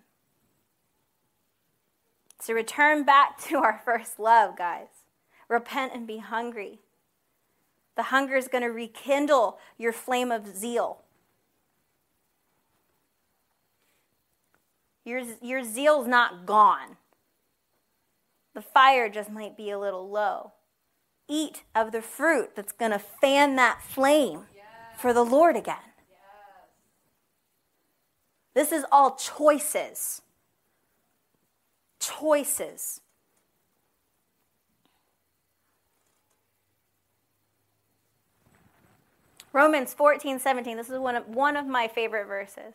So return back to our first love, guys. Repent and be hungry. The hunger is going to rekindle your flame of zeal. Your, your zeal's not gone. The fire just might be a little low. Eat of the fruit that's going to fan that flame yes. for the Lord again. Yes. This is all choices. Choices. Romans 14, 17. This is one of, one of my favorite verses.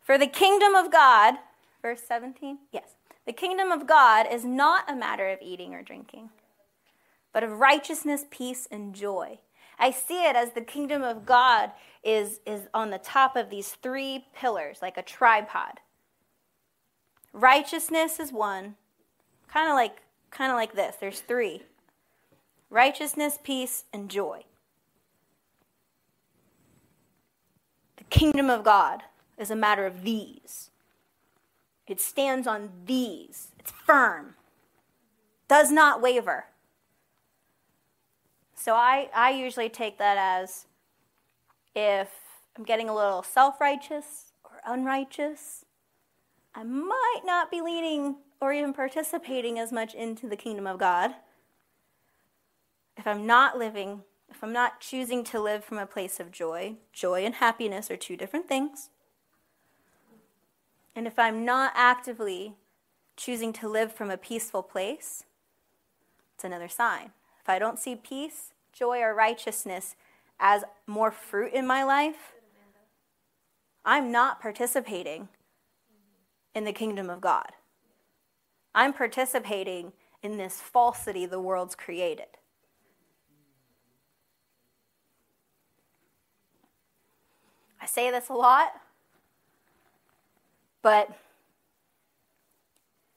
For the kingdom of God, verse 17, yes, the kingdom of God is not a matter of eating or drinking, but of righteousness, peace, and joy. I see it as the kingdom of God is, is on the top of these three pillars, like a tripod. Righteousness is one, kind of like kind of like this. There's three. Righteousness, peace, and joy. Kingdom of God is a matter of these. It stands on these. It's firm, does not waver. So I, I usually take that as if I'm getting a little self righteous or unrighteous, I might not be leaning or even participating as much into the kingdom of God. If I'm not living if I'm not choosing to live from a place of joy, joy and happiness are two different things. And if I'm not actively choosing to live from a peaceful place, it's another sign. If I don't see peace, joy, or righteousness as more fruit in my life, I'm not participating in the kingdom of God. I'm participating in this falsity the world's created. I say this a lot, but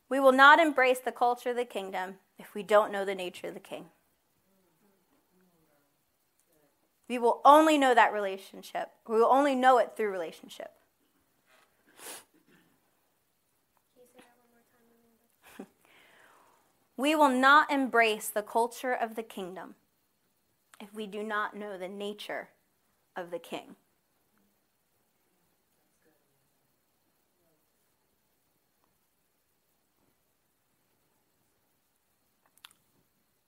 we will not embrace the culture of the kingdom if we don't know the nature of the king. We will only know that relationship. We will only know it through relationship. we will not embrace the culture of the kingdom if we do not know the nature of the king.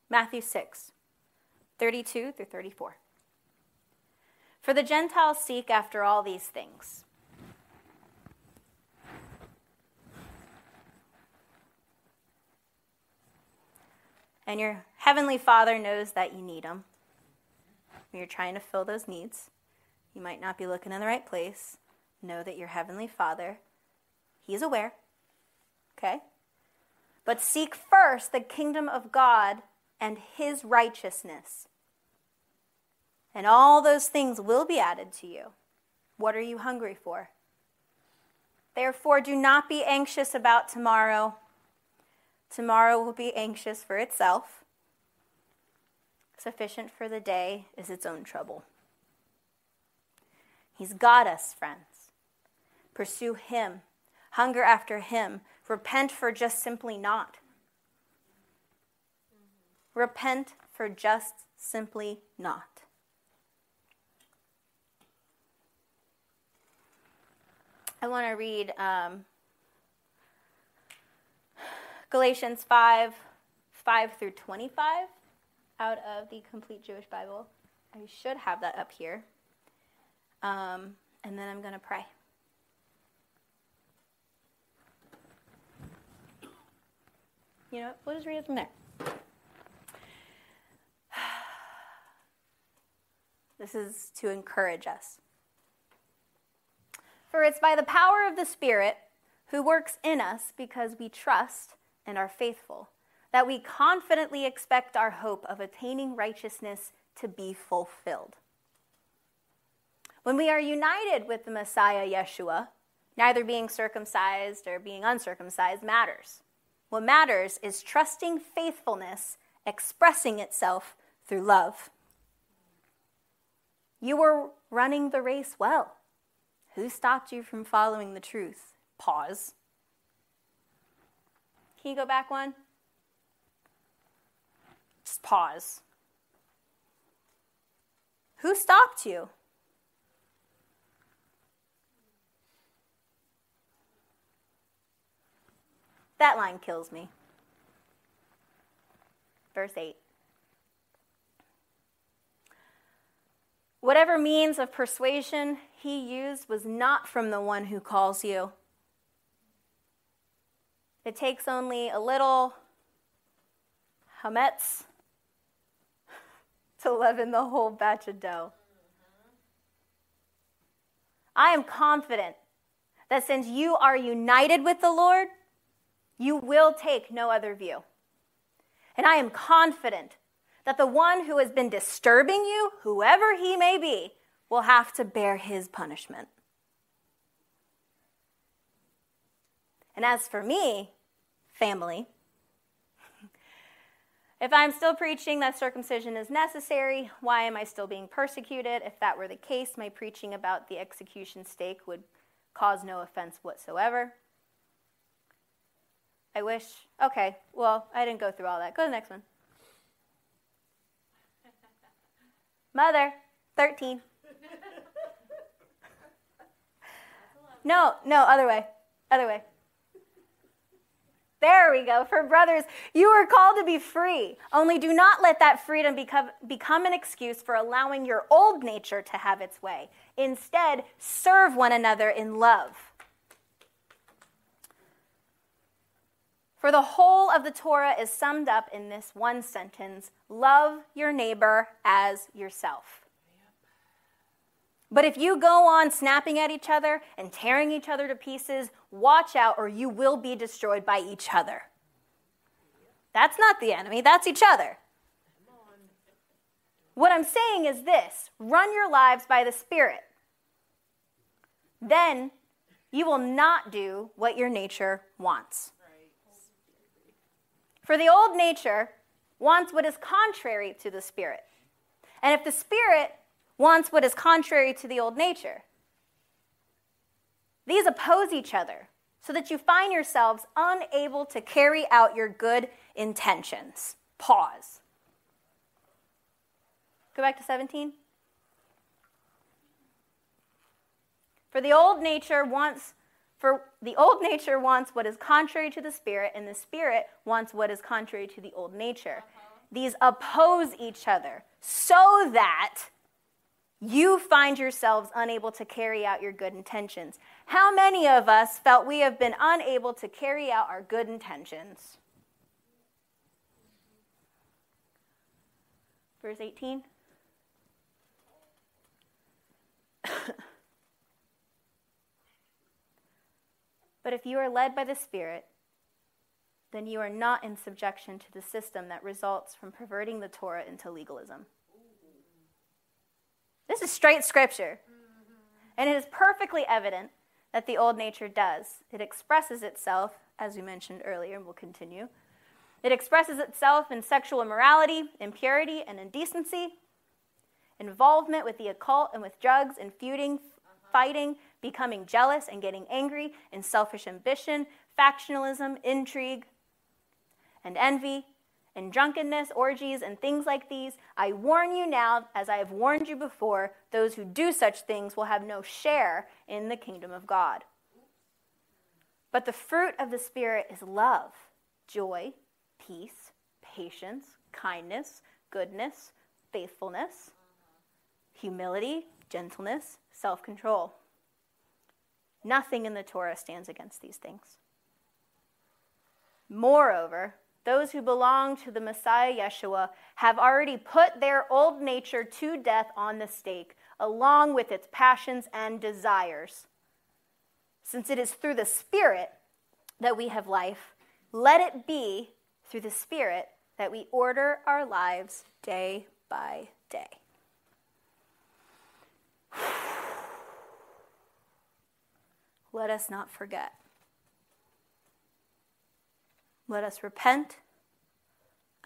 Matthew 6, 32 through 34. For the Gentiles seek after all these things. And your heavenly Father knows that you need them. When you're trying to fill those needs, you might not be looking in the right place. Know that your heavenly Father, He's aware. Okay? But seek first the kingdom of God and His righteousness. And all those things will be added to you. What are you hungry for? Therefore, do not be anxious about tomorrow Tomorrow will be anxious for itself. Sufficient for the day is its own trouble. He's got us, friends. Pursue Him. Hunger after Him. Repent for just simply not. Repent for just simply not. I want to read um, Galatians 5 5 through 25 out of the Complete Jewish Bible. I should have that up here. Um, and then I'm going to pray. You know, we'll just read it from there. This is to encourage us. For it's by the power of the Spirit who works in us because we trust and are faithful, that we confidently expect our hope of attaining righteousness to be fulfilled. When we are united with the Messiah Yeshua, neither being circumcised or being uncircumcised matters. What matters is trusting faithfulness expressing itself through love. You were running the race well. Who stopped you from following the truth? Pause. Can you go back one? Just pause. Who stopped you? That line kills me. Verse 8. Whatever means of persuasion he used was not from the one who calls you. It takes only a little hametz to leaven the whole batch of dough. I am confident that since you are united with the Lord, you will take no other view. And I am confident that the one who has been disturbing you, whoever he may be, will have to bear his punishment. And as for me, family, if I'm still preaching that circumcision is necessary, why am I still being persecuted? If that were the case, my preaching about the execution stake would cause no offense whatsoever. I wish, okay, well, I didn't go through all that. Go to the next one. Mother, 13. No, no, other way. Other way. There we go. For brothers, you are called to be free. Only do not let that freedom become, become an excuse for allowing your old nature to have its way. Instead, serve one another in love. For the whole of the Torah is summed up in this one sentence love your neighbor as yourself. But if you go on snapping at each other and tearing each other to pieces, watch out or you will be destroyed by each other. That's not the enemy, that's each other. What I'm saying is this run your lives by the Spirit. Then you will not do what your nature wants. For the old nature wants what is contrary to the Spirit. And if the Spirit wants what is contrary to the old nature, these oppose each other so that you find yourselves unable to carry out your good intentions. Pause. Go back to 17. For the old nature wants for the old nature wants what is contrary to the spirit and the spirit wants what is contrary to the old nature. Uh-huh. These oppose each other so that you find yourselves unable to carry out your good intentions. How many of us felt we have been unable to carry out our good intentions? Verse 18. but if you are led by the Spirit, then you are not in subjection to the system that results from perverting the Torah into legalism. This is straight scripture. And it is perfectly evident that the old nature does. It expresses itself, as we mentioned earlier, and we'll continue. It expresses itself in sexual immorality, impurity, and indecency, involvement with the occult and with drugs and feuding, fighting, becoming jealous and getting angry, and selfish ambition, factionalism, intrigue, and envy, and drunkenness, orgies, and things like these. I warn you now, as I have warned you before, those who do such things will have no share in the kingdom of God. But the fruit of the Spirit is love, joy, peace, patience, kindness, goodness, faithfulness humility, gentleness, self control. Nothing in the Torah stands against these things. Moreover, those who belong to the Messiah Yeshua have already put their old nature to death on the stake, along with its passions and desires. Since it is through the Spirit that we have life, let it be through the Spirit that we order our lives day by day. Let us not forget. Let us repent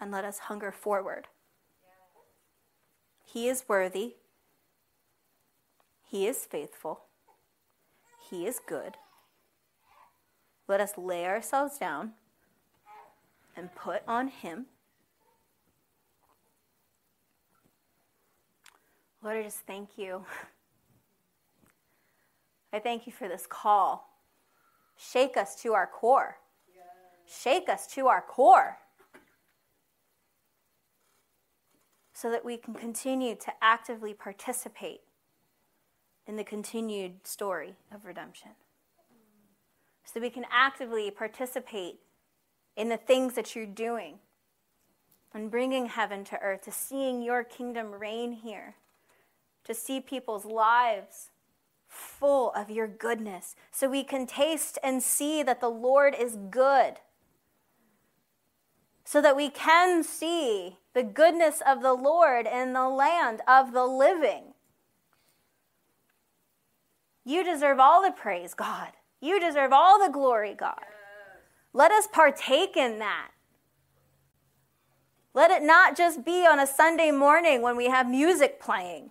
and let us hunger forward. He is worthy. He is faithful. He is good. Let us lay ourselves down and put on Him. Lord, I just thank you. I thank you for this call. Shake us to our core. Shake us to our core. So that we can continue to actively participate in the continued story of redemption. So that we can actively participate in the things that you're doing and bringing heaven to earth, to seeing your kingdom reign here, to see people's lives full of your goodness, so we can taste and see that the Lord is good, so that we can see the goodness of the Lord in the land of the living. You deserve all the praise, God. You deserve all the glory, God. Let us partake in that. Let it not just be on a Sunday morning when we have music playing.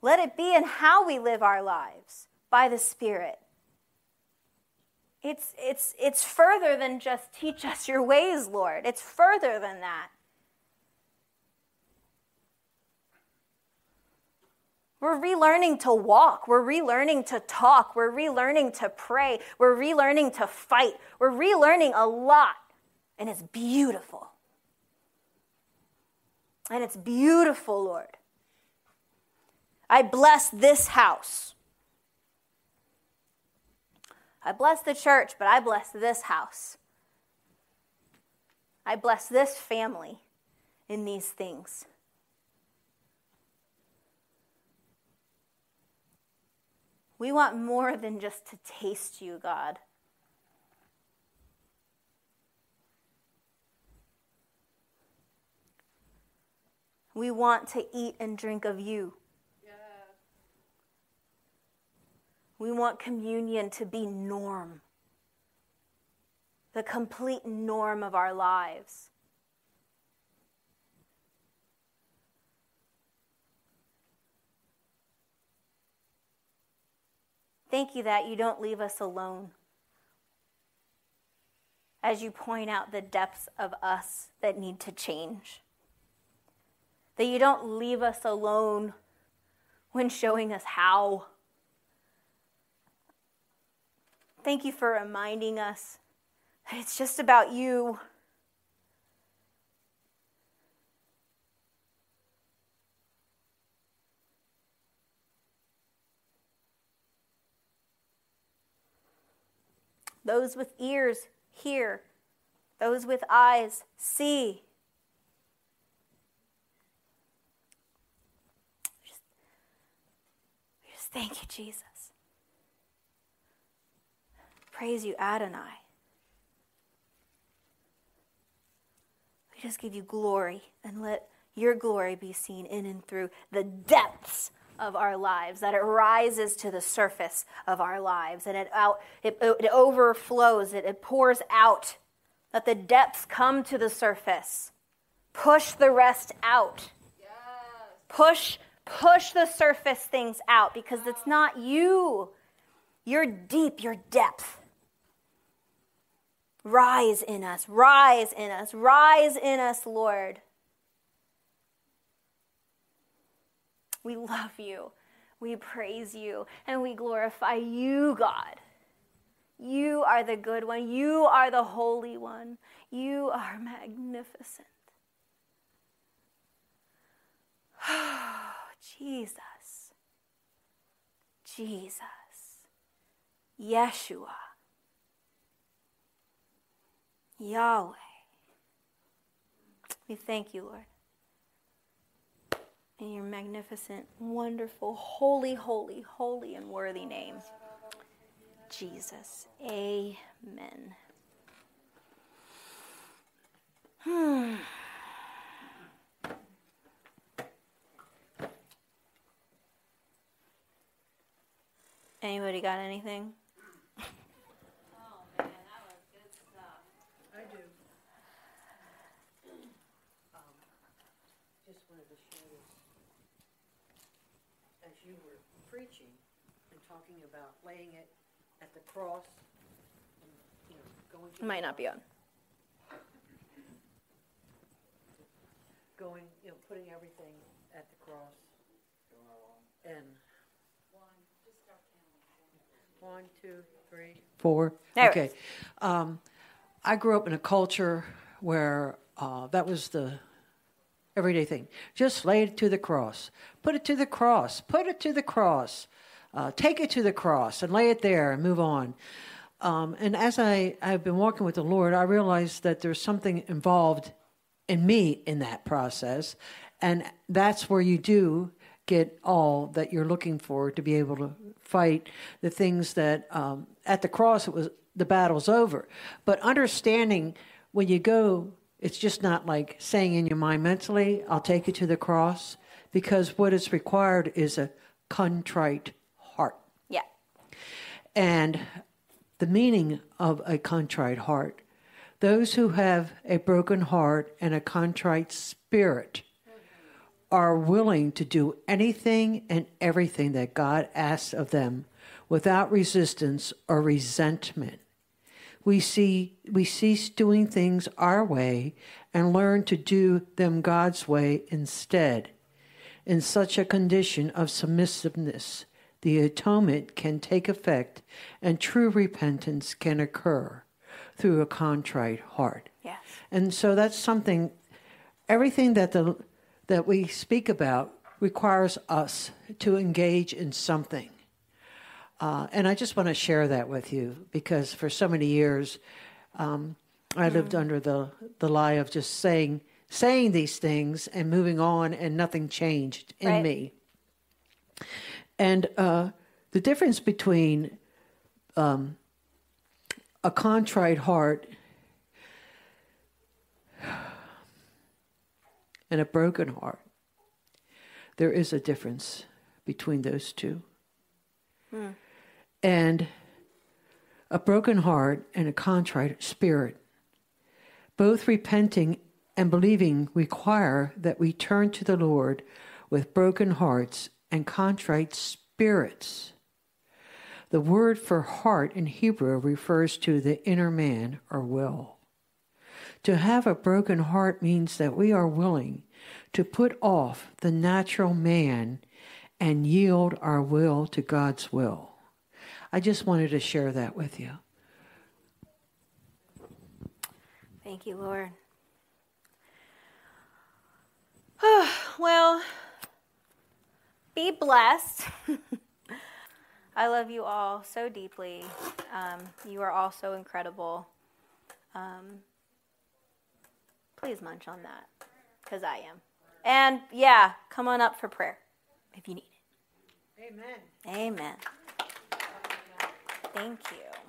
Let it be in how we live our lives by the Spirit. It's, it's, it's further than just teach us your ways, Lord. It's further than that. We're relearning to walk. We're relearning to talk. We're relearning to pray. We're relearning to fight. We're relearning a lot. And it's beautiful. And it's beautiful, Lord. I bless this house. I bless the church, but I bless this house. I bless this family in these things. We want more than just to taste you, God. We want to eat and drink of you. We want communion to be norm, the complete norm of our lives. Thank you that you don't leave us alone. As you point out the depths of us that need to change. That you don't leave us alone when showing us how. Thank you for reminding us that it's just about you. Those with ears, hear. Those with eyes, see. Just, just thank you, Jesus. Praise you, Adonai. We just give you glory and let your glory be seen in and through the depths of our lives, that it rises to the surface of our lives and it, out, it, it overflows, it, it pours out, that the depths come to the surface. Push the rest out. Yes. Push, push the surface things out because it's not you. You're deep, your depth. Rise in us, rise in us, rise in us, Lord. We love you. We praise you and we glorify you, God. You are the good one. You are the holy one. You are magnificent. Oh, Jesus. Jesus. Yeshua. Yahweh. We thank you, Lord in your magnificent, wonderful, holy, holy, holy, and worthy name. Jesus. Amen. Hmm. Anybody got anything? Talking about laying it at the cross and, you know, going to. Might not be on. Going, you know, putting everything at the cross. And. One, two, three, four. There Okay. Um, I grew up in a culture where uh, that was the everyday thing. Just lay it to the cross. Put it to the cross. Put it to the cross. Uh, take it to the cross and lay it there and move on. Um, and as I, I've been walking with the Lord, I realized that there's something involved in me in that process. And that's where you do get all that you're looking for to be able to fight the things that um, at the cross it was the battle's over. But understanding when you go, it's just not like saying in your mind mentally, I'll take you to the cross, because what is required is a contrite and the meaning of a contrite heart. Those who have a broken heart and a contrite spirit are willing to do anything and everything that God asks of them without resistance or resentment. We see we cease doing things our way and learn to do them God's way instead. In such a condition of submissiveness, the atonement can take effect and true repentance can occur through a contrite heart. Yes. And so that's something everything that the that we speak about requires us to engage in something. Uh, and I just want to share that with you because for so many years um, I lived mm. under the, the lie of just saying saying these things and moving on and nothing changed in right. me. And uh, the difference between um, a contrite heart and a broken heart there is a difference between those two. Hmm. And a broken heart and a contrite spirit, both repenting and believing, require that we turn to the Lord with broken hearts and contrite spirits. The word for heart in Hebrew refers to the inner man or will. To have a broken heart means that we are willing to put off the natural man and yield our will to God's will. I just wanted to share that with you. Thank you, Lord. well, be blessed. I love you all so deeply. Um, you are all so incredible. Um, please munch on that because I am. And yeah, come on up for prayer if you need it. Amen. Amen. Thank you.